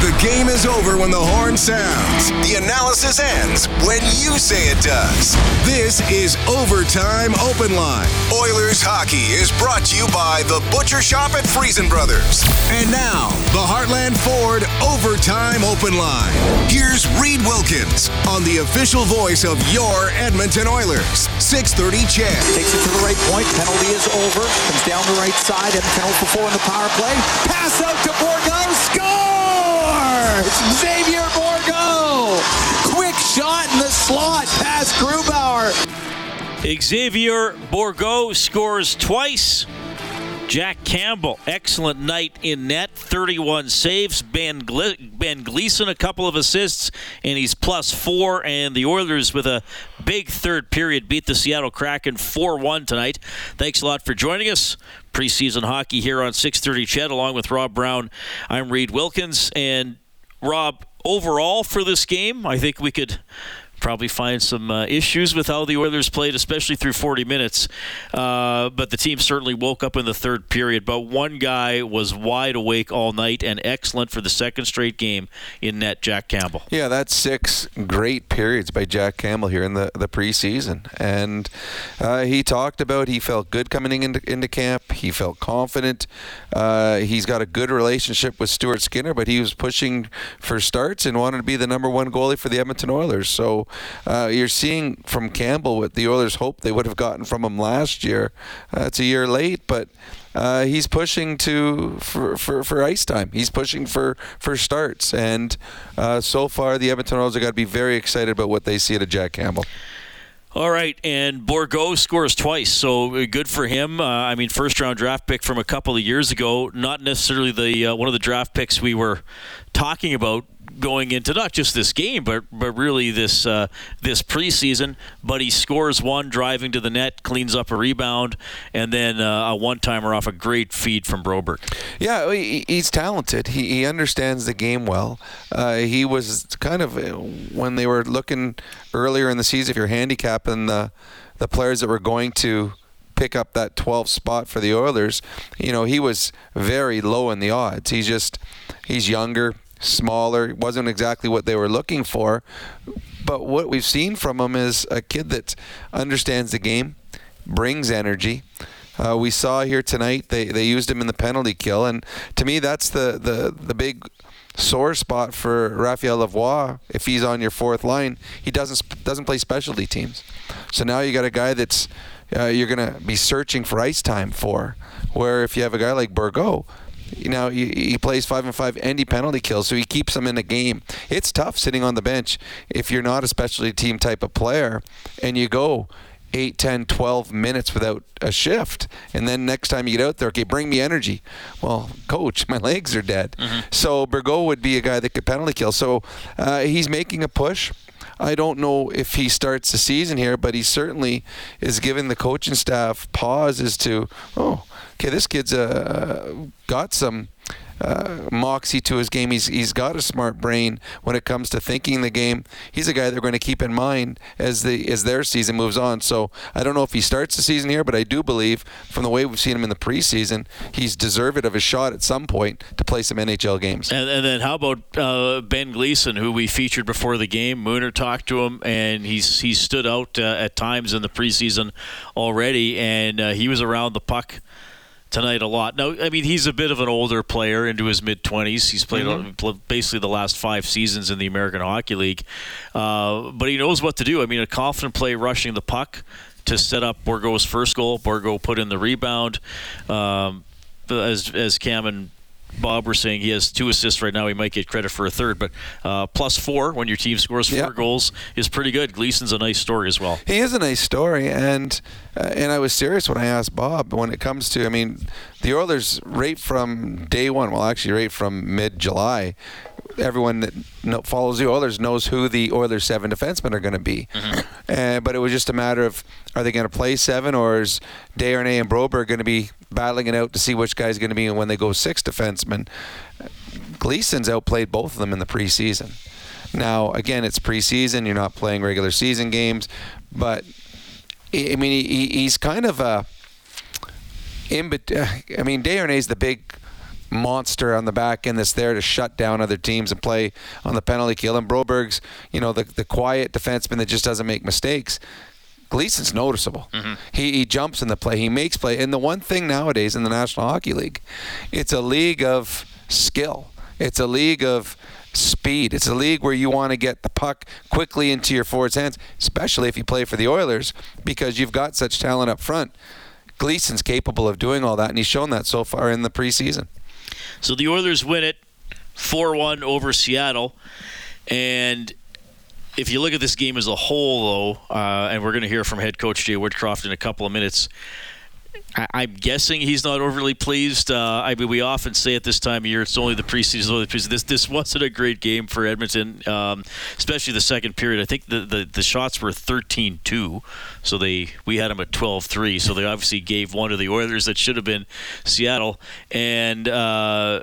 The game is over when the horn sounds. The analysis ends when you say it does. This is Overtime Open Line. Oilers hockey is brought to you by the Butcher Shop at Friesen Brothers. And now, the Heartland Ford Overtime Open Line. Here's Reed Wilkins on the official voice of your Edmonton Oilers. 630 Ched. Takes it to the right point. Penalty is over. Comes down the right side. Edmonton 0 for 4 in the power play. Pass out to Bourgault. Score! Xavier Bourgault! Quick shot in the slot past Grubauer. Xavier Bourgault scores twice. Jack Campbell, excellent night in net, 31 saves. Ben, Gle- ben Gleason, a couple of assists, and he's plus four. And the Oilers, with a big third period, beat the Seattle Kraken 4 1 tonight. Thanks a lot for joining us. Preseason hockey here on 630 Ched, along with Rob Brown. I'm Reed Wilkins. And Rob, overall for this game, I think we could probably find some uh, issues with how the Oilers played, especially through 40 minutes. Uh, but the team certainly woke up in the third period. But one guy was wide awake all night and excellent for the second straight game in net, Jack Campbell. Yeah, that's six great periods by Jack Campbell here in the, the preseason. And uh, he talked about he felt good coming into, into camp. He felt confident. Uh, he's got a good relationship with Stuart Skinner, but he was pushing for starts and wanted to be the number one goalie for the Edmonton Oilers. So uh, you're seeing from Campbell what the Oilers hoped they would have gotten from him last year. Uh, it's a year late, but uh, he's pushing to for, for, for ice time. He's pushing for, for starts, and uh, so far the Edmonton Oilers have got to be very excited about what they see out of Jack Campbell. All right, and Bourgault scores twice, so good for him. Uh, I mean, first round draft pick from a couple of years ago, not necessarily the uh, one of the draft picks we were talking about going into not just this game, but but really this uh, this preseason. But he scores one driving to the net, cleans up a rebound, and then uh, a one timer off a great feed from Broberg. Yeah, he's talented. He, he understands the game well. Uh, he was kind of uh, when they were looking earlier in the season, if you're handicapping the the players that were going to pick up that 12th spot for the Oilers, you know, he was very low in the odds. He's just he's younger smaller. wasn't exactly what they were looking for. But what we've seen from him is a kid that understands the game, brings energy. Uh, we saw here tonight they, they used him in the penalty kill, and to me that's the, the, the big sore spot for Raphael Lavoie. If he's on your fourth line, he doesn't doesn't play specialty teams. So now you got a guy that's uh, you're to be searching for ice time for. Where if you have a guy like Bourgault, you know, he, he, plays five and five and he penalty kills, so he keeps them in the game. It's tough sitting on the bench if you're not a specialty team type of player and you go 8, 10, 12 minutes without a shift. And then next time you get out there, okay, bring me energy. Well, coach, my legs are dead. Mm-hmm. So Bourgault would be a guy that could penalty kill. So uh, he's making a push. I don't know if he starts the season here, but he certainly is giving the coaching staff pause as to, oh, okay, this kid's uh, got some uh, moxie to his game. He's he's got a smart brain when it comes to thinking the game. He's a guy they're going to keep in mind as the as their season moves on. So I don't know if he starts the season here, but I do believe from the way we've seen him in the preseason, he's deserved of a shot at some point to play some NHL games. And, and then how about uh, Ben Gleason, who we featured before the game? Mooner talked to him, and he's he stood out uh, at times in the preseason already, and uh, he was around the puck tonight a lot. Now, I mean, he's a bit of an older player into his mid 20s. He's played mm-hmm. basically the last five seasons in the American Hockey League, uh, but he knows what to do. I mean, a confident play rushing the puck to set up Bourgault's first goal. Bourgault put in the rebound. Um, as as Cam and Bob were saying he has two assists right now. He might get credit for a third, but uh, plus four when your team scores four yep. goals is pretty good. Gleason's a nice story as well. He is a nice story, and uh, and I was serious when I asked Bob when it comes to. I mean, the Oilers right from day one. Well, actually, right from mid July, everyone that follows the Oilers knows who the Oilers seven defensemen are going to be. Mm-hmm. Uh, but it was just a matter of are they going to play seven or is Desharnais and Broberg going to be battling it out to see which guy's going to be when they go six defensemen. Gleason's outplayed both of them in the preseason. Now, again, it's preseason. You're not playing regular season games, but I mean, he, he's kind of a. In, I mean, Desharnais is the big monster on the back end that's there to shut down other teams and play on the penalty kill. And Broberg's, you know, the the quiet defenseman that just doesn't make mistakes. Gleason's noticeable. Mm-hmm. He, he jumps in the play. He makes play. And the one thing nowadays in the National Hockey League, it's a league of skill. It's a league of speed. It's a league where you want to get the puck quickly into your forward's hands, especially if you play for the Oilers, because you've got such talent up front. Gleason's capable of doing all that, and he's shown that so far in the preseason. So the Oilers win it 4 1 over Seattle. And if you look at this game as a whole, though, uh, and we're going to hear from head coach Jay Woodcroft in a couple of minutes, I, am guessing he's not overly pleased. Uh, I mean, we often say at this time of year, it's only the preseason. Only the preseason. This this wasn't a great game for Edmonton, um, especially the second period. I think the, the, the shots were 13-2, so they we had them at 12-3. So they obviously gave one to the Oilers that should have been Seattle, and. Uh,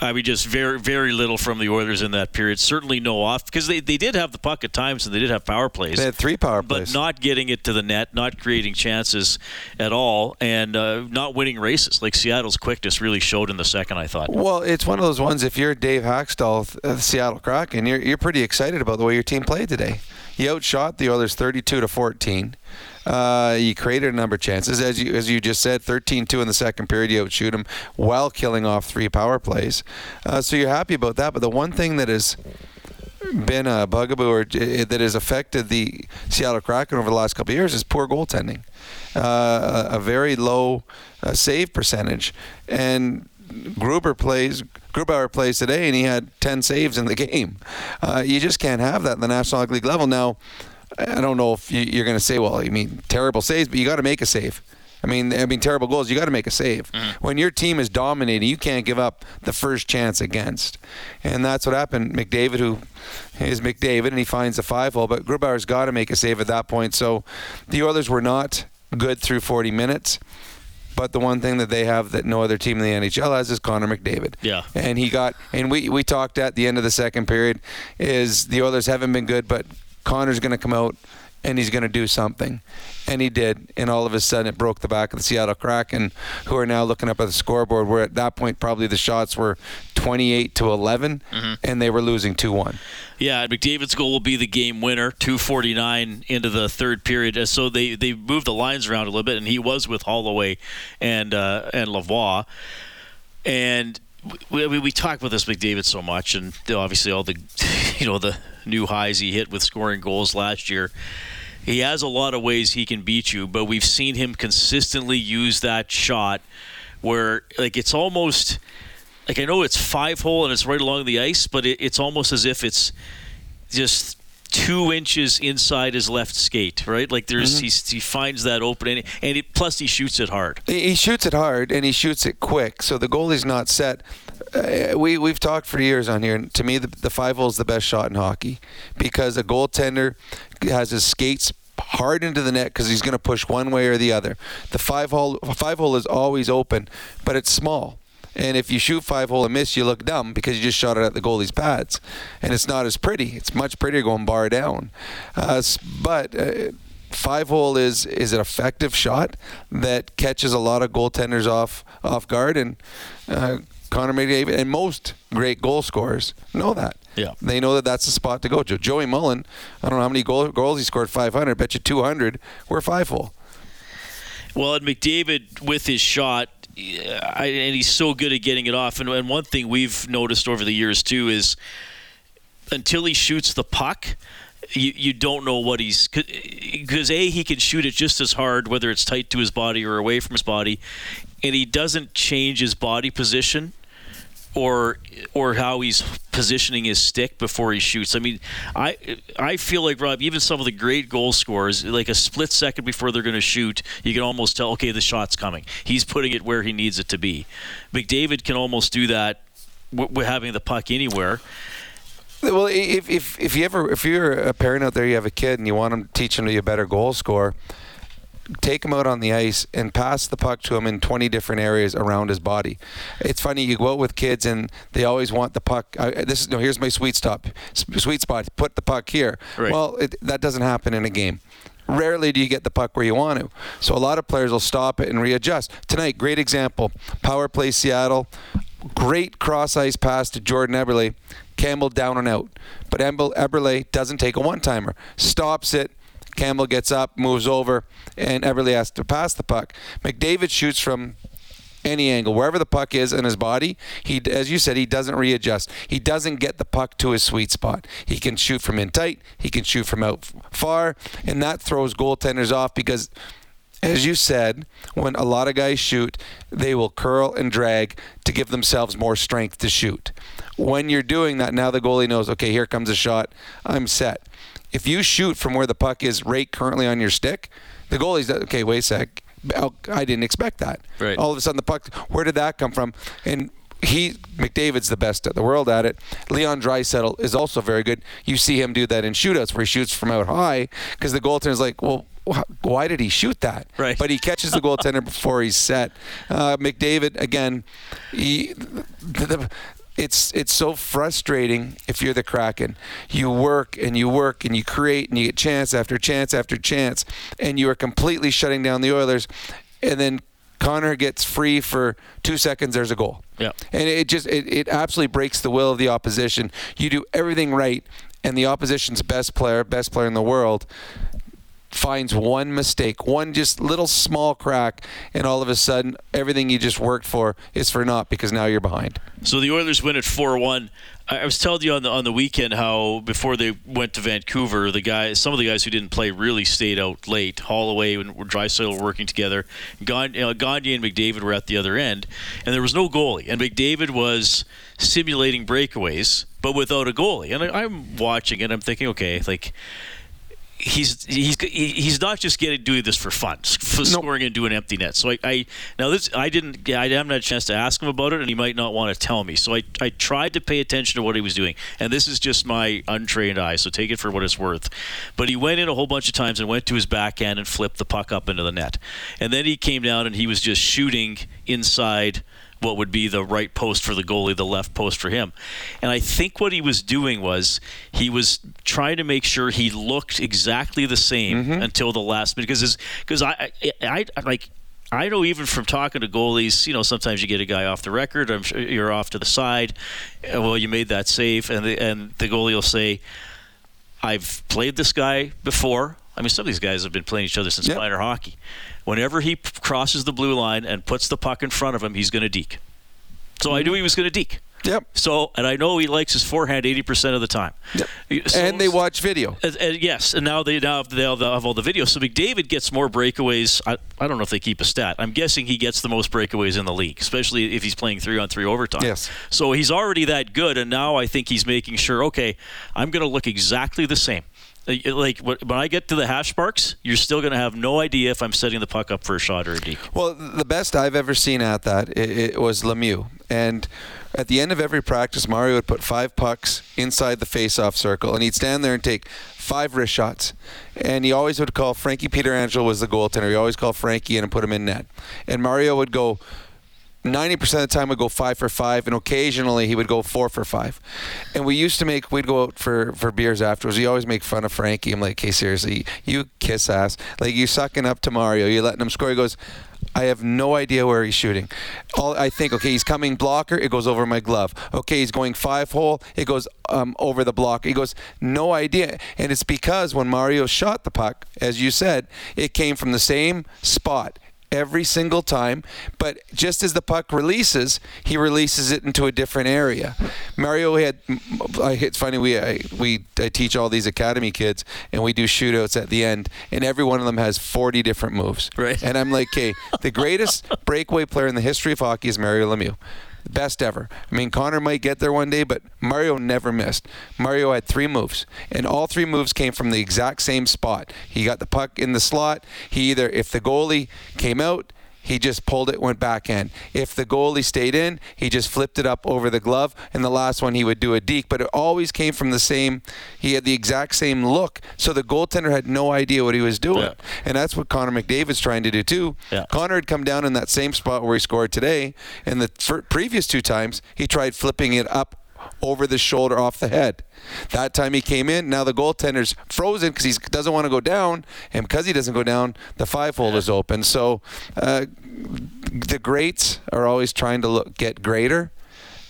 I mean, just very, very little from the Oilers in that period. Certainly no off because they, they did have the puck at times and they did have power plays. They had three power plays, but not getting it to the net, not creating chances at all, and uh, not winning races. Like Seattle's quickness really showed in the second. I thought. Well, it's one of those ones. If you're Dave Hakstol, uh, Seattle Kraken, you're you're pretty excited about the way your team played today. You outshot the Oilers 32 to 14. Uh, you created a number of chances, as you as you just said, 13-2 in the second period. You outshoot them while killing off three power plays. Uh, so you're happy about that. But the one thing that has been a bugaboo or that has affected the Seattle Kraken over the last couple of years is poor goaltending, uh, a, very low uh, save percentage, and Gruber plays Grubauer plays today, and he had 10 saves in the game. Uh, you just can't have that in the National League level now. I don't know if you, are going to say, well, I mean, terrible saves, but you got to make a save. I mean, I mean, terrible goals. You got to make a save. Mm-hmm. When your team is dominating, you can't give up the first chance against, and that's what happened. McDavid, who is McDavid, and he finds the five hole, but Grubauer's got to make a save at that point. So, the Oilers were not good through 40 minutes. But the one thing that they have that no other team in the NHL has is Connor McDavid. Yeah. And he got, and we, we talked at the end of the second period, is the Oilers haven't been good, but Connor's going to come out and he's going to do something. And he did. And all of a sudden, it broke the back of the Seattle Kraken, who are now looking up at the scoreboard, where at that point, probably the shots were 28 to 11, mm-hmm. and they were losing 2 1. Yeah, McDavid's goal will be the game winner, 249 into the third period. Uh, so they, they moved the lines around a little bit, and he was with Holloway and, uh, and Lavoie. And we, we, we talk about this McDavid so much, and obviously all the, you know, the new highs he hit with scoring goals last year. He has a lot of ways he can beat you, but we've seen him consistently use that shot where, like, it's almost like I know it's five hole and it's right along the ice, but it, it's almost as if it's just two inches inside his left skate, right? Like there's mm-hmm. he finds that opening, and it, plus he shoots it hard. He shoots it hard and he shoots it quick, so the goalie's not set. Uh, we we've talked for years on here. To me, the, the five hole is the best shot in hockey because a goaltender has his skates hard into the net because he's going to push one way or the other. The five hole five hole is always open, but it's small. And if you shoot five hole and miss, you look dumb because you just shot it at the goalie's pads, and it's not as pretty. It's much prettier going bar down. Uh, but uh, five hole is is an effective shot that catches a lot of goaltenders off off guard, and uh, Connor McDavid and most great goal scorers know that. Yeah, they know that that's the spot to go. Joey Mullen, I don't know how many goal, goals he scored, 500. Bet you 200. We're five hole. Well, and McDavid with his shot I, and he's so good at getting it off. And, and one thing we've noticed over the years too is until he shoots the puck, you, you don't know what he's because a he can shoot it just as hard whether it's tight to his body or away from his body, and he doesn't change his body position or or how he's positioning his stick before he shoots. I mean, I I feel like Rob, even some of the great goal scorers, like a split second before they're going to shoot, you can almost tell, okay, the shot's coming. He's putting it where he needs it to be. McDavid can almost do that with having the puck anywhere. Well, if, if if you ever if you're a parent out there, you have a kid and you want them to teach them to be a better goal scorer take him out on the ice and pass the puck to him in 20 different areas around his body. It's funny you go out with kids and they always want the puck. Uh, this is no. Here's my sweet stop, sweet spot. Put the puck here. Right. Well, it, that doesn't happen in a game. Rarely do you get the puck where you want to. So a lot of players will stop it and readjust. Tonight, great example. Power play Seattle Great cross ice pass to Jordan Eberle. Campbell down and out. But Eberle doesn't take a one timer. Stops it. Campbell gets up, moves over, and Eberle has to pass the puck. McDavid shoots from any angle, wherever the puck is in his body. He, as you said, he doesn't readjust. He doesn't get the puck to his sweet spot. He can shoot from in tight. He can shoot from out far, and that throws goaltenders off because. As you said, when a lot of guys shoot, they will curl and drag to give themselves more strength to shoot. When you're doing that, now the goalie knows, okay, here comes a shot. I'm set. If you shoot from where the puck is right currently on your stick, the goalie's okay. Wait a sec. I didn't expect that. Right. All of a sudden, the puck. Where did that come from? And he McDavid's the best at the world at it. Leon Draisaitl is also very good. You see him do that in shootouts where he shoots from out high because the goaltender's like, well, why did he shoot that? Right. But he catches the goaltender before he's set. Uh, McDavid again, he the, the, it's it's so frustrating if you're the Kraken. You work and you work and you create and you get chance after chance after chance, and you are completely shutting down the Oilers, and then Connor gets free for two seconds. There's a goal. Yeah. And it just it, it absolutely breaks the will of the opposition. You do everything right, and the opposition's best player, best player in the world, finds one mistake, one just little small crack, and all of a sudden everything you just worked for is for naught because now you're behind. So the Oilers win at four one. I was telling you on the on the weekend how before they went to Vancouver, the guys, some of the guys who didn't play really stayed out late. Holloway and Draisaitl were working together. Know, and McDavid were at the other end, and there was no goalie. And McDavid was simulating breakaways, but without a goalie. And I, I'm watching and I'm thinking, okay, like he's he's he's not just getting doing this for fun, for nope. scoring into an empty net. So I, I now this I didn't I haven't had a chance to ask him about it, and he might not want to tell me. So I I tried to pay attention to what he was doing, and this is just my untrained eye, so take it for what it's worth. But he went in a whole bunch of times and went to his backhand and flipped the puck up into the net, and then he came down and he was just shooting inside what would be the right post for the goalie, the left post for him. And I think what he was doing was he was trying to make sure he looked exactly the same mm-hmm. until the last minute because because I, I I like I know even from talking to goalies, you know, sometimes you get a guy off the record. I'm sure you're off to the side. Well, you made that save, and the and the goalie will say, "I've played this guy before. I mean, some of these guys have been playing each other since yep. minor hockey. Whenever he p- crosses the blue line and puts the puck in front of him, he's going to deke. So. I knew he was going to deke. Yep. So, and I know he likes his forehand 80% of the time. Yep. So, and they watch video. And, and yes, and now they now have, they have all the video. So McDavid gets more breakaways. I, I don't know if they keep a stat. I'm guessing he gets the most breakaways in the league, especially if he's playing three on three overtime. Yes. So he's already that good, and now I think he's making sure. Okay, I'm going to look exactly the same. Uh, like when I get to the hash marks, you're still going to have no idea if I'm setting the puck up for a shot or a deke. Well, the best I've ever seen at that it, it was Lemieux, and at the end of every practice, Mario would put five pucks inside the face-off circle, and he'd stand there and take five wrist shots. And he always would call Frankie Pietrangelo was the goaltender. He always called Frankie in and put him in net. And Mario would go 90% of the time would go five for five, and occasionally he would go four for five. And we used to make, we'd go out for, for beers afterwards. We always make fun of Frankie. I'm like, hey, seriously, you kiss ass. Like, you sucking up to Mario. You're letting him score. He goes, I have no idea where he's shooting. All I think, okay, he's coming blocker, it goes over my glove. Okay, he's going five hole, it goes um, over the block. He goes, no idea. And it's because when Mario shot the puck, as you said, it came from the same spot every single time. But just as the puck releases, he releases it into a different area. Mario had. It's funny. We I, we I teach all these academy kids, and we do shootouts at the end, and every one of them has 40 different moves. Right. And I'm like, okay, the greatest breakaway player in the history of hockey is Mario Lemieux best ever. I mean, Connor might get there one day, but Mario never missed. Mario had three moves, and all three moves came from the exact same spot. He got the puck in the slot. He either, if the goalie came out, he just pulled it, went backhand. If the goalie stayed in, he just flipped it up over the glove. And the last one, he would do a deke. But it always came from the same, he had the exact same look. So the goaltender had no idea what he was doing. Yeah. And that's what Connor McDavid's trying to do too. Yeah. Connor had come down in that same spot where he scored today. And the previous two times, he tried flipping it up over the shoulder off the head. That time he came in. Now the goaltender's frozen because he doesn't want to go down, and because he doesn't go down, the five hole is open. So uh, the greats are always trying to look get greater.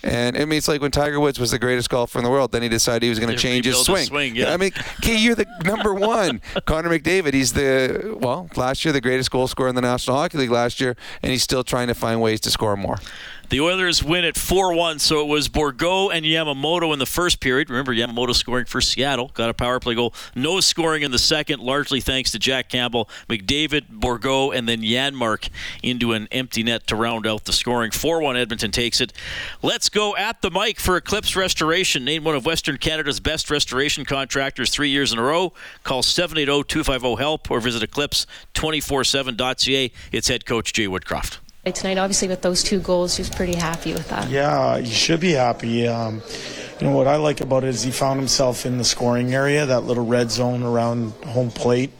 And I mean, it's like when Tiger Woods was the greatest golfer in the world. Then he decided he was going to change his swing. his swing, yeah. I mean, okay, you're the number one. Connor McDavid, he's the well last year the greatest goal scorer in the National Hockey League last year, and he's still trying to find ways to score more. The Oilers win at 4 1, so it was Bourgault and Yamamoto in the first period. Remember, Yamamoto scoring for Seattle, got a power play goal. No scoring in the second, largely thanks to Jack Campbell, McDavid, Bourgault, and then Janmark into an empty net to round out the scoring. 4 1 Edmonton takes it. Let's go at the mic for Eclipse Restoration, named one of Western Canada's best restoration contractors three years in a row. Call 780 250 HELP or visit eclipse247.ca. It's head coach Jay Woodcroft. Tonight, obviously, with those two goals, he was pretty happy with that. Yeah, you should be happy. Um, you know what I like about it is he found himself in the scoring area, that little red zone around home plate.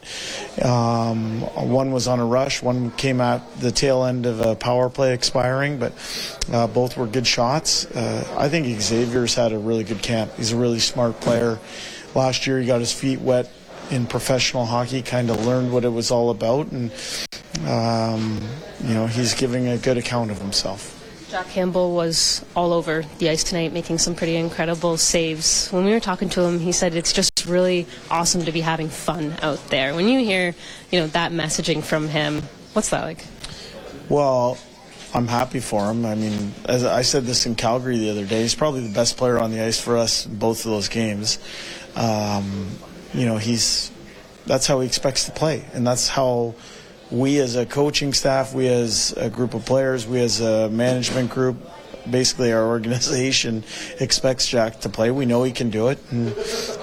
Um, one was on a rush, one came at the tail end of a power play expiring, but uh, both were good shots. Uh, I think Xavier's had a really good camp. He's a really smart player. Last year, he got his feet wet in professional hockey, kind of learned what it was all about, and um, you know he's giving a good account of himself. Jack Campbell was all over the ice tonight, making some pretty incredible saves. When we were talking to him, he said it's just really awesome to be having fun out there. When you hear, you know, that messaging from him, what's that like? Well, I'm happy for him. I mean, as I said this in Calgary the other day, he's probably the best player on the ice for us in both of those games. Um, you know, he's that's how he expects to play, and that's how we as a coaching staff, we as a group of players, we as a management group, basically our organization expects Jack to play. We know he can do it, and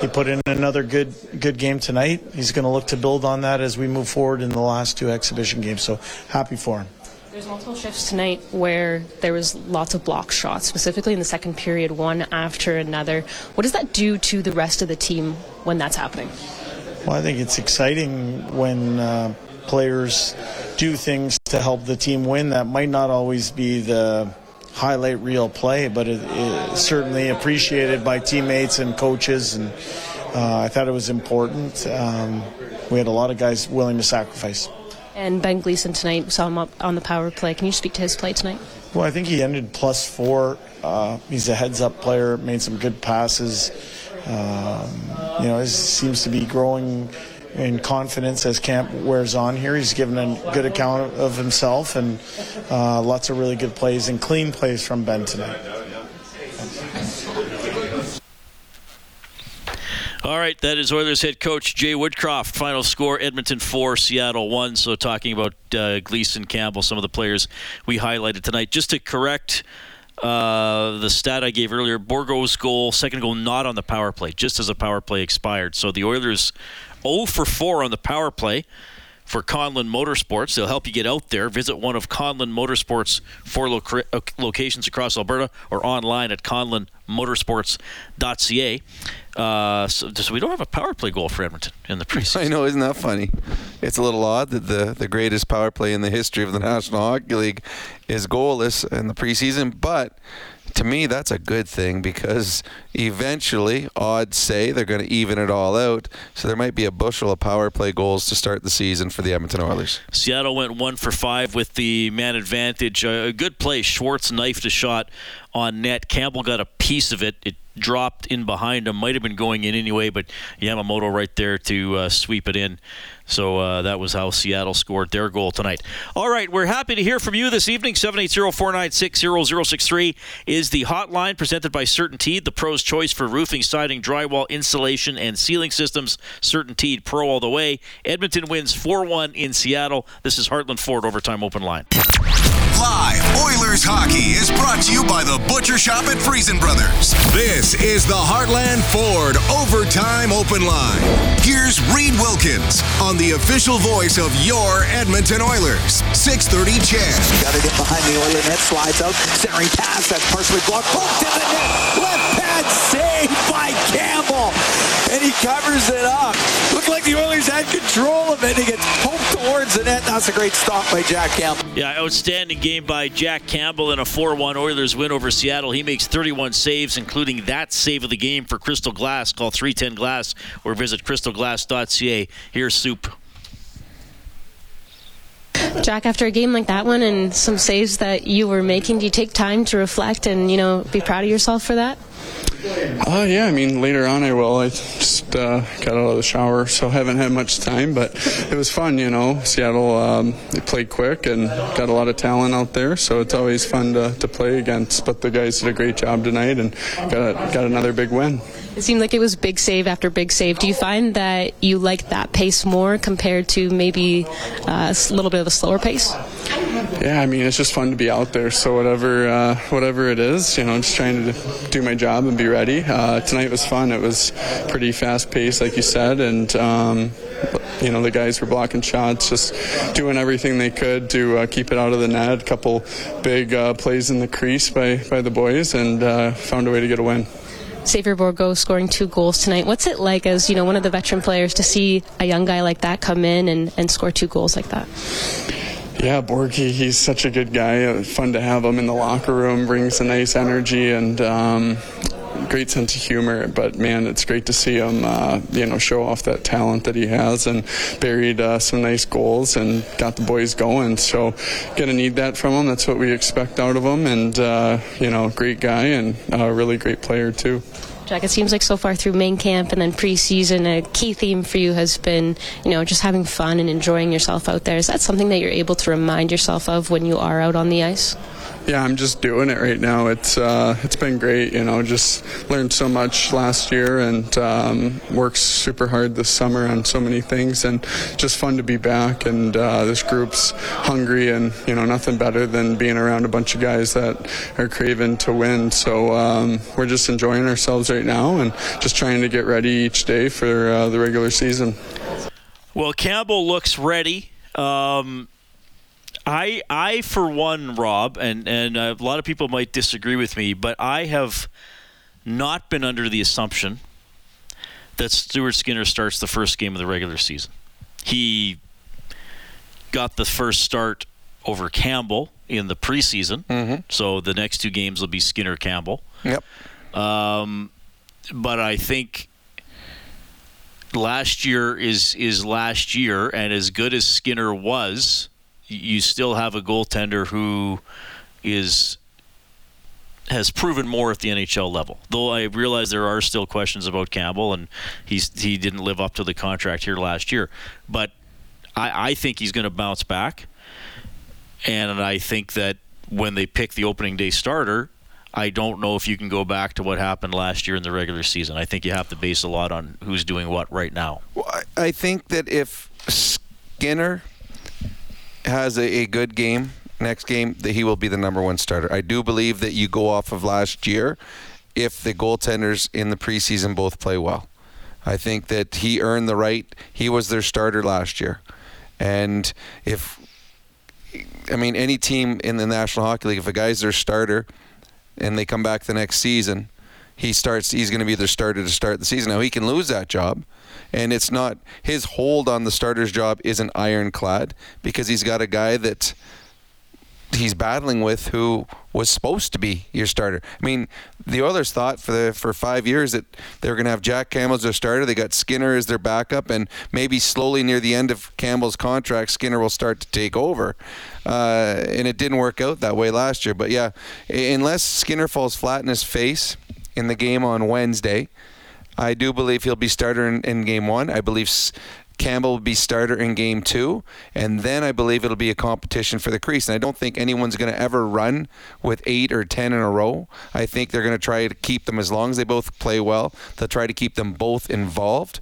he put in another good good game tonight. He's going to look to build on that as we move forward in the last two exhibition games. So happy for him. There's multiple shifts tonight where there was lots of block shots, specifically in the second period, one after another. What does that do to the rest of the team when that's happening? Well, I think it's exciting when uh, players do things to help the team win. That might not always be the highlight reel play, but it is certainly appreciated by teammates and coaches. And uh, I thought it was important. Um, we had a lot of guys willing to sacrifice. And Ben Gleason tonight saw him up on the power play. Can you speak to his play tonight? Well, I think he ended plus four. Uh, he's a heads up player, made some good passes. Um, you know, he seems to be growing in confidence as camp wears on here. He's given a good account of himself and uh, lots of really good plays and clean plays from Ben tonight. All right, that is Oilers head coach Jay Woodcroft. Final score: Edmonton four, Seattle one. So talking about uh, Gleason, Campbell, some of the players we highlighted tonight. Just to correct uh, the stat I gave earlier, Bourgault's goal, second goal, not on the power play, just as a power play expired. So the Oilers 0 for 4 on the power play for Conlon Motorsports. They'll help you get out there. Visit one of Conlon Motorsports' four uh, locations across Alberta or online at conlonmotorsports.ca. Uh, so, so we don't have a power play goal for Edmonton in the preseason. I know, isn't that funny? It's a little odd that the, the greatest power play in the history of the National Hockey League is goalless in the preseason, but to me, that's a good thing because eventually, odds say they're going to even it all out. So there might be a bushel of power play goals to start the season for the Edmonton Oilers. Seattle went one for five with the man advantage. A good play. Schwartz knifed a shot on net. Campbell got a piece of it. It dropped in behind him. Might have been going in anyway, but Yamamoto right there to uh, sweep it in. So uh, that was how Seattle scored their goal tonight. All right, we're happy to hear from you this evening. 780-496-0063 is the hotline presented by CertainTeed, the pro's choice for roofing, siding, drywall, insulation, and ceiling systems. CertainTeed, pro all the way. Edmonton wins 4-1 in Seattle. This is Heartland Ford Overtime Open Line. Live Oilers hockey is brought to you by the Butcher Shop at Friesen Brothers. This is the Heartland Ford Overtime Open Line. Here's Reed Wilkins on the official voice of your Edmonton Oilers. 630 Ched. Got to get behind the Oiler net, slides out, centering pass that's partially blocked, poked in the net, left pad save by Campbell, and he covers it up. Looked like the Oilers had control of it. And He gets poked towards the net. That's a great stop by Jack Campbell. Yeah, outstanding game by Jack Campbell in a 4-1 Oilers win over Seattle. He makes 31 saves, including that save of the game for Crystal Glass. Call 310 Glass or visit crystalglass.ca. Here's Soup. Jack, after a game like that one and some saves that you were making, do you take time to reflect and you know be proud of yourself for that? Uh, yeah, I mean, later on I will. I just uh, got out of the shower, so haven't had much time, but it was fun, you know. Seattle, um, they played quick and got a lot of talent out there, so it's always fun to, to play against. But the guys did a great job tonight and got, got another big win. It seemed like it was big save after big save. Do you find that you like that pace more compared to maybe uh, a little bit of a slower pace? Yeah, I mean it's just fun to be out there. So whatever, uh, whatever it is, you know, I'm just trying to do my job and be ready. Uh, tonight was fun. It was pretty fast paced, like you said, and um, you know the guys were blocking shots, just doing everything they could to uh, keep it out of the net. A couple big uh, plays in the crease by by the boys, and uh, found a way to get a win. Xavier Bourgault scoring two goals tonight. What's it like as you know one of the veteran players to see a young guy like that come in and, and score two goals like that? Yeah, Borky, he's such a good guy. Uh, fun to have him in the locker room. Brings a nice energy and um, great sense of humor. But man, it's great to see him, uh, you know, show off that talent that he has and buried uh, some nice goals and got the boys going. So, gonna need that from him. That's what we expect out of him. And uh, you know, great guy and a really great player too. Jack, it seems like so far through main camp and then preseason, a key theme for you has been, you know, just having fun and enjoying yourself out there. Is that something that you're able to remind yourself of when you are out on the ice? Yeah, I'm just doing it right now. It's uh, it's been great. You know, just learned so much last year and um, worked super hard this summer on so many things, and just fun to be back. And uh, this group's hungry, and you know, nothing better than being around a bunch of guys that are craving to win. So um, we're just enjoying ourselves right now, and just trying to get ready each day for uh, the regular season. Well, Campbell looks ready. Um, I, I for one, Rob, and and a lot of people might disagree with me, but I have not been under the assumption that Stuart Skinner starts the first game of the regular season. He got the first start over Campbell in the preseason, mm-hmm. so the next two games will be Skinner Campbell. Yep. Um, but I think last year is is last year, and as good as Skinner was you still have a goaltender who is has proven more at the NHL level. Though I realize there are still questions about Campbell, and he's he didn't live up to the contract here last year. But I, I think he's going to bounce back, and I think that when they pick the opening day starter, I don't know if you can go back to what happened last year in the regular season. I think you have to base a lot on who's doing what right now. Well, I think that if Skinner has a, a good game next game, that he will be the number one starter. I do believe that you go off of last year if the goaltenders in the preseason both play well. I think that he earned the right. He was their starter last year. And if, I mean, any team in the National Hockey League, if a guy's their starter and they come back the next season, he starts, he's going to be their starter to start the season. Now, he can lose that job and it's not his hold on the starter's job isn't ironclad because he's got a guy that he's battling with who was supposed to be your starter. I mean, the Oilers thought for the, for five years that they were going to have Jack Campbell as their starter. They got Skinner as their backup, and maybe slowly near the end of Campbell's contract, Skinner will start to take over. Uh, and it didn't work out that way last year. But yeah, unless Skinner falls flat in his face in the game on Wednesday, I do believe he'll be starter in, in game one. I believe Campbell will be starter in game two, and then I believe it'll be a competition for the crease. And I don't think anyone's going to ever run with eight or ten in a row. I think they're going to try to keep them as long as they both play well. They'll try to keep them both involved.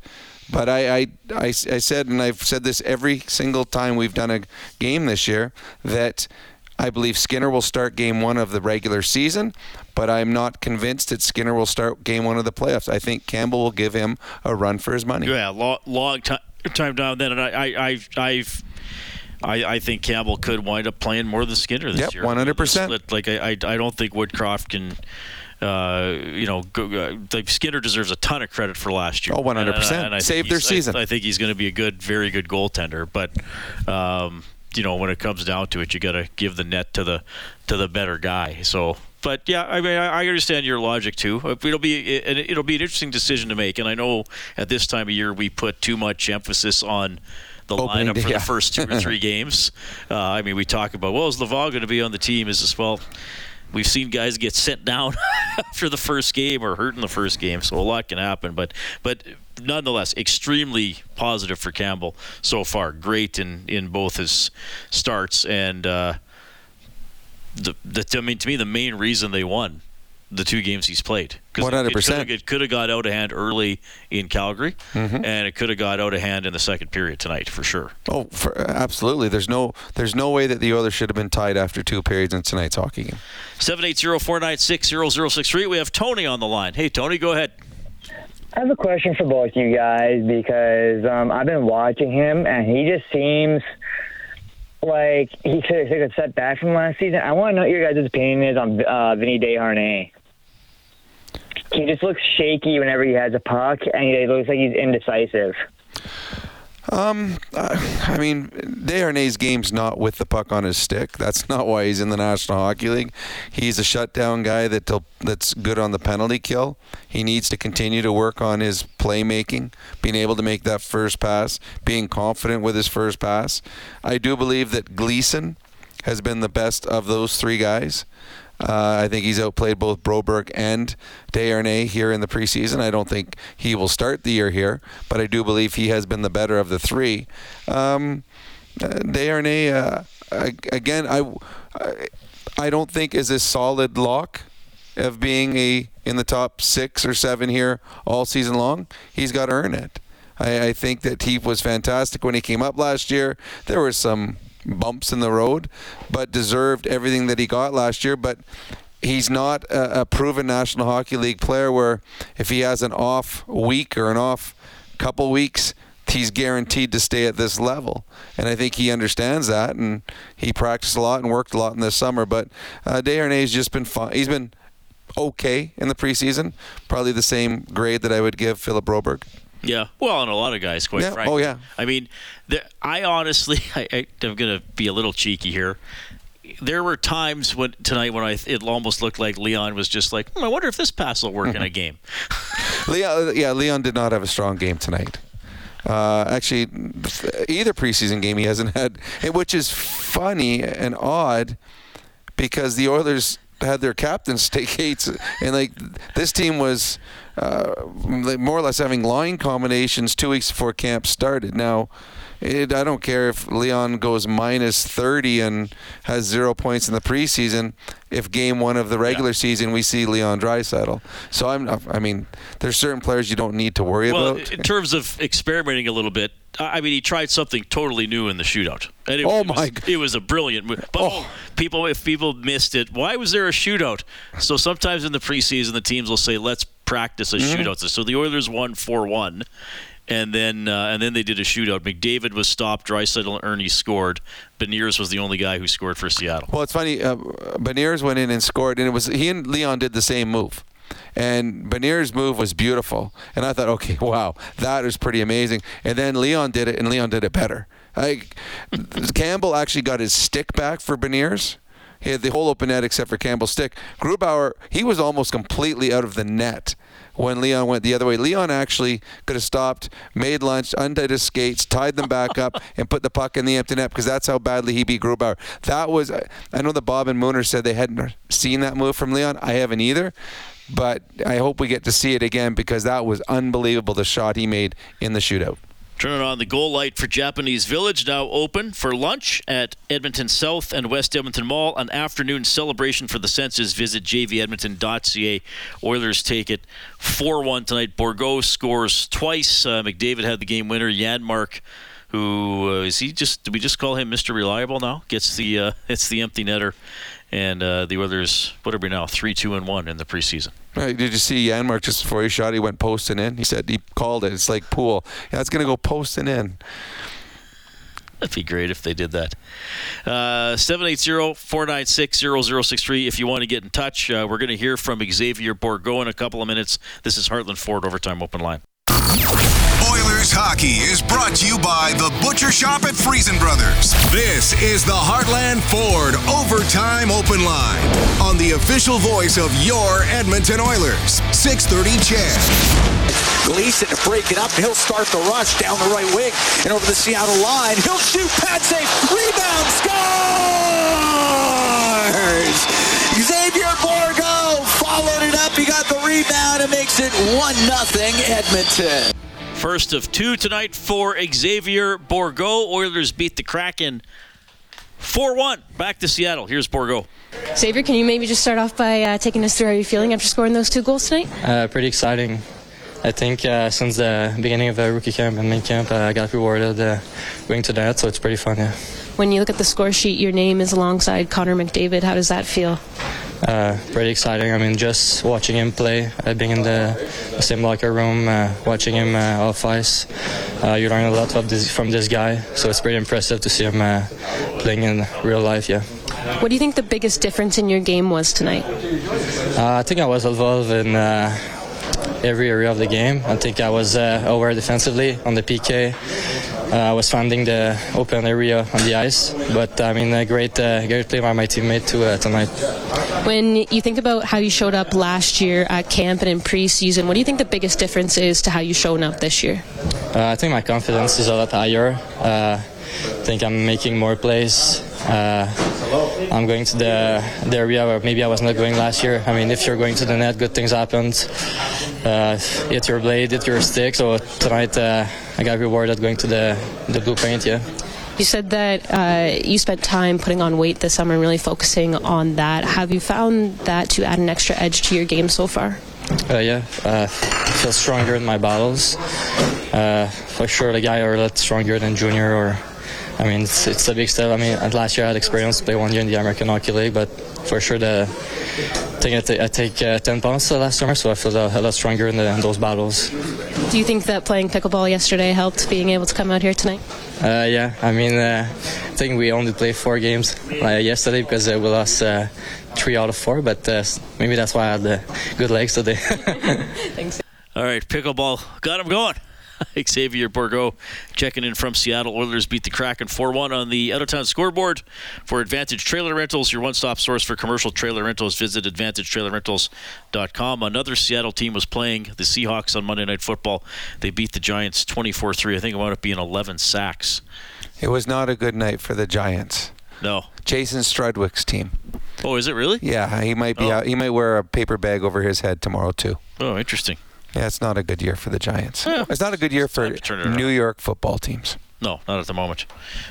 But I, I, I, I said, and I've said this every single time we've done a game this year, that I believe Skinner will start game one of the regular season, but I'm not convinced that Skinner will start game one of the playoffs. I think Campbell will give him a run for his money. Yeah, long, long time, time down then. And I, I, I've, I've I, I, think Campbell could wind up playing more than Skinner this yep, year. 100%. Like I, I, I don't think Woodcroft can. Uh, you know, go, uh, like Skinner deserves a ton of credit for last year. Oh, 100%. And, and Saved their season. I, I, think he's going to be a good, very good goaltender. But um, you know when it comes down to it, you got to give the net to the to the better guy. So, but yeah, I mean, I understand your logic too. It'll be it'll be an interesting decision to make, and I know at this time of year we put too much emphasis on the Opening lineup day, for yeah. the first two or three games. Uh, I mean, we talk about well, is Laval going to be on the team? Is this well? We've seen guys get sent down after the first game or hurt in the first game, so a lot can happen. But but nonetheless, extremely positive for Campbell so far. Great in in both his starts and. Uh, the, the, I mean, to me, the main reason they won the two games he's played. 'Cause it- 100%. It could have got out of hand early in Calgary, Mm-hmm. and it could have got out of hand in the second period tonight for sure. Oh, for, absolutely. There's no there's no way that the Oilers should have been tied after two periods in tonight's hockey game. 780-496-0063. We have Tony on the line. Hey, Tony, go ahead. I have a question for both you guys because um, I've been watching him and he just seems like he could take a step back from last season. I want to know what your guys' opinion is on uh, Vinny Desharnais. He just looks shaky whenever he has a puck, and he looks like he's indecisive. Um, I mean, Desharnais' game's not with the puck on his stick. That's not why he's in the National Hockey League. He's a shutdown guy that that's good on the penalty kill. He needs to continue to work on his playmaking, being able to make that first pass, being confident with his first pass. I do believe that Gleason has been the best of those three guys. Uh, I think he's outplayed both Broberg and Desharnais here in the preseason. I don't think he will start the year here, but I do believe he has been the better of the three. Um, uh, uh, again, I, I, I don't think is a solid lock of being a in the top six or seven here all season long. He's got to earn it. I, I think that he was fantastic when he came up last year. There were some bumps in the road, but deserved everything that he got last year. But he's not a, a proven National Hockey League player where if he has an off week or an off couple weeks, he's guaranteed to stay at this level. And I think he understands that, and he practiced a lot and worked a lot in this summer. But uh, Desharnais's just been fun. He's been okay in the preseason, probably the same grade that I would give Philip Broberg. Yeah, well, and a lot of guys, quite Yeah, frankly. oh, yeah. I mean, there, I honestly, I, I, I'm going to be a little cheeky here. There were times when tonight when I it almost looked like Leon was just like, hmm, I wonder if this pass will work Mm-hmm. in a game. Leon, yeah, Leon did not have a strong game tonight. Uh, actually, either preseason game he hasn't had, which is funny and odd because the Oilers had their captains take eights, and like this team was uh, more or less having line combinations two weeks before camp started. Now, it, I don't care if Leon goes minus 30 and has zero points in the preseason. If game one of the regular season we see Leon Draisaitl, so I'm. I mean, there's certain players you don't need to worry Well, about. in terms of experimenting a little bit, I mean, he tried something totally new in the shootout. And it, Oh, it was, my God. It was a brilliant move. But Oh. people, if people missed it, why was there a shootout? So sometimes in the preseason, the teams will say, "Let's practice a Mm-hmm. shootout." So the Oilers won four-one. And then, uh, and then they did a shootout. McDavid was stopped. Draisaitl and Ernie scored. Beniers was the only guy who scored for Seattle. Well, it's funny. Uh, Beniers went in and scored, and it was he and Leon did the same move. And Beniers' move was beautiful, and I thought, okay, wow, that is pretty amazing. And then Leon did it, and Leon did it better. I, Campbell actually got his stick back for Beniers. He had the whole open net except for Campbell's stick. Grubauer, he was almost completely out of the net when Leon went the other way. Leon actually could have stopped, made lunch, undid his skates, tied them back up, and put the puck in the empty net because that's how badly he beat Grubauer. That was, uh, I know that Bob and Mooner said they hadn't seen that move from Leon. I haven't either. But I hope we get to see it again because that was unbelievable the shot he made in the shootout. Turning on the goal light for Japanese Village, now open for lunch at Edmonton South and West Edmonton Mall. An afternoon celebration for the senses. Visit jvedmonton.ca. Oilers take it 4 1 tonight. Bourgault scores twice. Uh, McDavid had the game winner. Janmark, who uh, is he just, do we just call him Mr. Reliable now? Gets the, uh, it's the empty netter. And uh, the Oilers, what are we now? 3 2 and 1 in the preseason. Right, did you see Janmark just before he shot? He went posting in. He said he called it. It's like pool. Yeah, it's gonna go posting in. That'd be great if they did that. Uh, 780-496-0063 if you want to get in touch. Uh, we're going to hear from Xavier Bourgault in a couple of minutes. This is Heartland Ford Overtime Open Line. Hockey is brought to you by the Butcher Shop at Friesen Brothers. This is the Heartland Ford Overtime Open Line on the official voice of your Edmonton Oilers, 630 Ched. Gleason to break it up. He'll start the rush down the right wing and over the Seattle line. He'll shoot. Pad safe. Rebound. Scores! Xavier Bourgault followed it up. He got the rebound and makes it 1 nothing Edmonton. First of two tonight for Xavier Bourgault. Oilers beat the Kraken 4 1. Back to Seattle. Here's Bourgault. Xavier, can you maybe just start off by uh, taking us through how you're feeling after scoring those two goals tonight? Uh, pretty exciting. I think uh, since the beginning of the rookie camp and main camp, uh, I got rewarded uh, going to that, so it's pretty fun. Yeah. When you look at the score sheet, your name is alongside Connor McDavid. How does that feel? Uh, pretty exciting. I mean, just watching him play, uh, being in the, the same locker room, uh, watching him uh, off ice, uh, you learn a lot of this, from this guy. So it's pretty impressive to see him uh, playing in real life. Yeah. What do you think the biggest difference in your game was tonight? Uh, I think I was involved in uh, every area of the game. I think I was uh, aware defensively on the PK. Uh, I was finding the open area on the ice, but I mean, a great, uh, great play by my teammate too uh, tonight. When you think about how you showed up last year at camp and in preseason, what do you think the biggest difference is to how you've shown up this year? Uh, I think my confidence is a lot higher. Uh, I think I'm making more plays. Uh, I'm going to the, the area where maybe I was not going last year. I mean, if you're going to the net, good things happen. Uh, hit your blade, hit your stick. So tonight uh, I got rewarded going to the, the blue paint, yeah. You said that uh, you spent time putting on weight this summer and really focusing on that. Have you found that to add an extra edge to your game so far? Uh, yeah, uh, feel stronger in my battles. Uh, for sure, the guy are a lot stronger than junior. Or, I mean, it's, it's a big step. I mean, last year I had experience to play one year in the American Hockey League, but for sure the I think I, t- I take uh, 10 pounds uh, last summer, so I feel a, a lot stronger in, the, in those battles. Do you think that playing pickleball yesterday helped being able to come out here tonight? Uh, yeah, I mean, uh, I think we only played four games uh, yesterday because uh, we lost uh, three out of four, but uh, maybe that's why I had the good legs today. Thanks. All right, pickleball got him going. Xavier Bourgault checking in from Seattle. Oilers beat the Kraken 4 1 on the out of town scoreboard for Advantage Trailer Rentals, your one stop source for commercial trailer rentals. Visit AdvantageTrailerRentals.com. Another Seattle team was playing the Seahawks on Monday Night Football. They beat the Giants 24 3. I think it wound up being 11 sacks. It was not a good night for the Giants. No. Jason Strudwick's team. Oh, is it really? Yeah, he might be Oh. out. He might wear a paper bag over his head tomorrow too. Oh, interesting. Yeah, it's not a good year for the Giants. Yeah. It's not a good year for time to turn it around. New York football teams. No, not at the moment.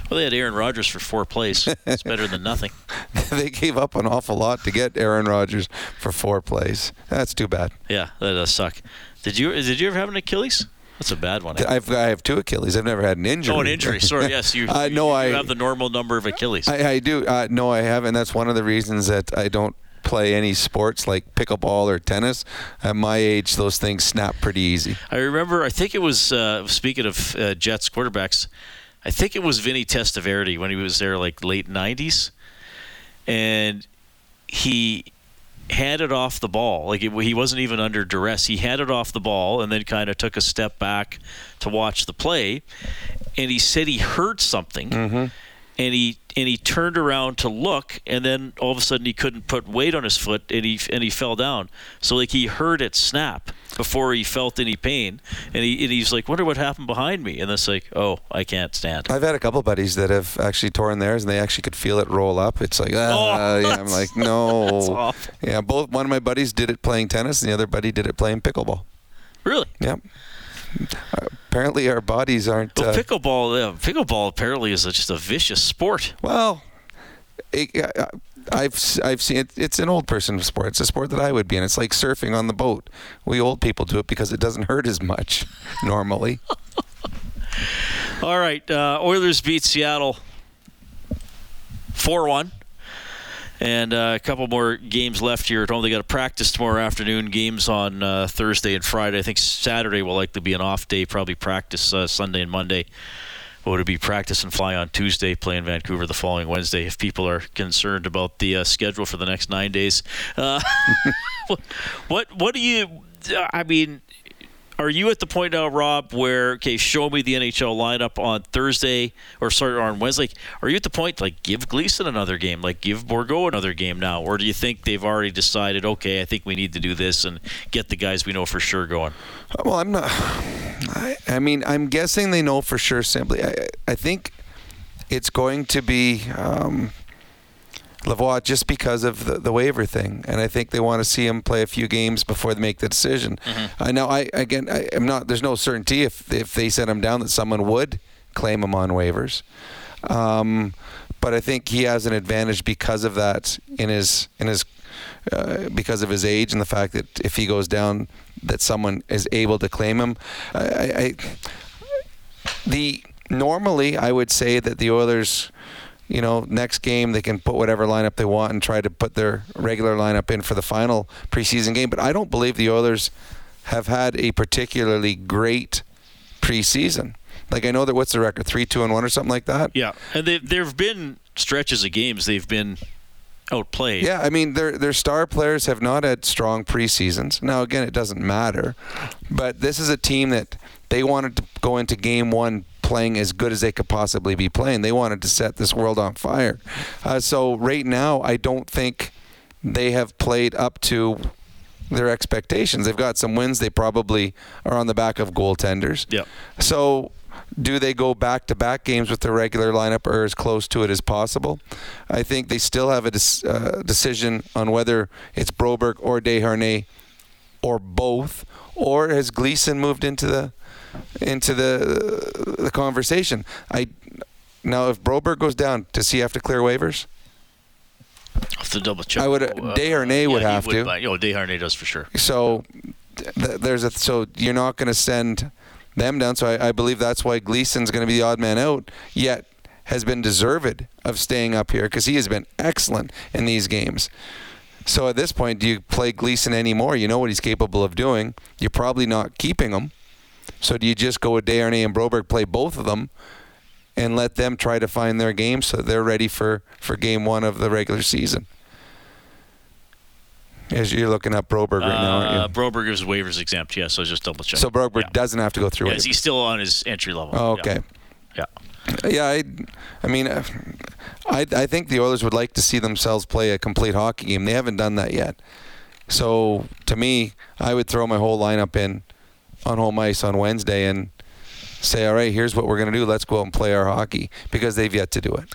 Well, they had Aaron Rodgers for four plays. It's better than nothing. they gave up an awful lot to get Aaron Rodgers for four plays. That's too bad. Yeah, that does suck. Did you did you ever have an Achilles? That's a bad one. eh? I've I have two Achilles. I've never had an injury. Oh, an injury. Sorry. Yes, you. Uh, no, you, I- have the normal number of Achilles. I, I do. Uh, no, I haven't. That's one of the reasons that I don't play any sports like pickleball or tennis. At my age, those things snap pretty easy. I remember. I think it was. Uh, speaking of uh, Jets quarterbacks, I think it was Vinny Testaverde when he was there, like late '90s, and he had it off the ball. Like it, he wasn't even under duress. He had it off the ball and then kind of took a step back to watch the play, and he said he heard something, and he and he turned around to look, and then all of a sudden he couldn't put weight on his foot, and he and he fell down. So like he heard it snap before he felt any pain, and he and he's like, "Wonder what happened behind me?" And that's like, "Oh, I can't stand." I've had a couple buddies that have actually torn theirs, and they actually could feel it roll up. It's like, ah, Oh, yeah. I'm like, no. that's awful. Yeah, both. One of my buddies did it playing tennis, and the other buddy did it playing pickleball. Really? Yep. Uh, apparently, our bodies aren't. Well, uh, pickleball, yeah, pickleball apparently is a, just a vicious sport. Well, it, I- I've I've seen it. It's an old person sport. It's a sport that I would be in. It's like surfing on the boat. We old people do it because it doesn't hurt as much normally. All right, uh, Oilers beat Seattle four one, and uh, a couple more games left here at home. They got a practice tomorrow afternoon. Games on uh, Thursday and Friday. I think Saturday will likely be an off day. Probably practice uh, Sunday and Monday. Would it be practice and fly on Tuesday, play in Vancouver the following Wednesday? If people are concerned about the uh, schedule for the next nine days, uh, what, what what do you? I mean, are you at the point now, Rob, where okay, show me the NHL lineup on Thursday or sorry on Wednesday? Are you at the point like give Gleason another game, like give Bourgault another game now, or do you think they've already decided okay, I think we need to do this and get the guys we know for sure going? Well, I'm not. I, I mean, I'm guessing they know for sure. Simply, I, I think it's going to be. Um, Lavoie just because of the, the waiver thing, and I think they want to see him play a few games before they make the decision. Mm-hmm. I know. I again, I, am not. There's no certainty if if they sent him down that someone would claim him on waivers, um, but I think he has an advantage because of that in his in his uh, because of his age and the fact that if he goes down, that someone is able to claim him. I, I, I the normally I would say that the Oilers you know, next game they can put whatever lineup they want and try to put their regular lineup in for the final preseason game. But I don't believe the Oilers have had a particularly great preseason. Like I know that what's the record, three, two, and one, or something like that. Yeah, and there have been stretches of games they've been outplayed. Yeah, I mean their their star players have not had strong preseasons. Now again, it doesn't matter, but this is a team that they wanted to go into game one playing as good as they could possibly be playing. They wanted to set this world on fire. Uh, so right now, I don't think they have played up to their expectations. They've got some wins. They probably are on the back of goaltenders. Yeah. So do they go back to back games with their regular lineup or as close to it as possible? I think they still have a uh, decision on whether it's Broberg or Desharnais or both, or has Gleason moved into the into the the conversation. I now if Broberg goes down, does he have to clear waivers? Have to double check. I would. Uh, Desharnais would yeah, have would to. Buy, oh, Desharnais does for sure. So th- there's a so you're not going to send them down. So I, I believe that's why Gleason's going to be the odd man out. Yet has been deserved of staying up here because he has been excellent in these games. So at this point, do you play Gleason anymore? You know what he's capable of doing. You're probably not keeping him. So do you just go with Desharnais and Broberg, play both of them, and let them try to find their game so they're ready for, for game one of the regular season? As you're looking up Broberg right now, aren't you? Uh, Broberg is waivers exempt, yes. so just double check. So Broberg yeah. doesn't have to go through yeah, it. Is he still on his entry level? Oh, okay. Yeah. yeah. Yeah, I, I mean, uh, I, I think the Oilers would like to see themselves play a complete hockey game. They haven't done that yet. So to me, I would throw my whole lineup in on home ice on Wednesday and say, all right, here's what we're going to do. Let's go out and play our hockey because they've yet to do it.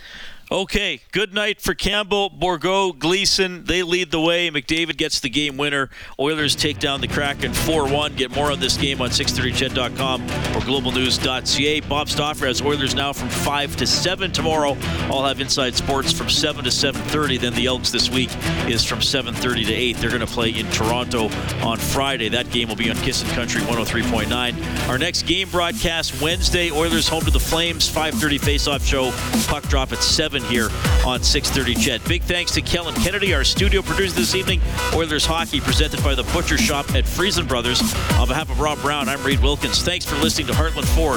Okay, good night for Campbell, Bourgault, Gleason. They lead the way. McDavid gets the game winner. Oilers take down the Kraken 4-1. Get more on this game on 630ched.com or globalnews.ca. Bob Stauffer has Oilers now from 5 to 7 tomorrow. I'll have Inside Sports from 7 to 7.30. Then the Elks this week is from 7.30 to 8. They're going to play in Toronto on Friday. That game will be on CISN Country 103.9. Our next game broadcast Wednesday. Oilers home to the Flames. 5.30 face-off show. Puck drop at 7 here on six thirty Ched. Big thanks to Kellen Kennedy, our studio producer this evening. Oilers hockey presented by the Butcher Shop at Freson Brothers. On behalf of Rob Brown, I'm Reid Wilkins. Thanks for listening to Heartland Four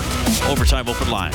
Overtime Open Line.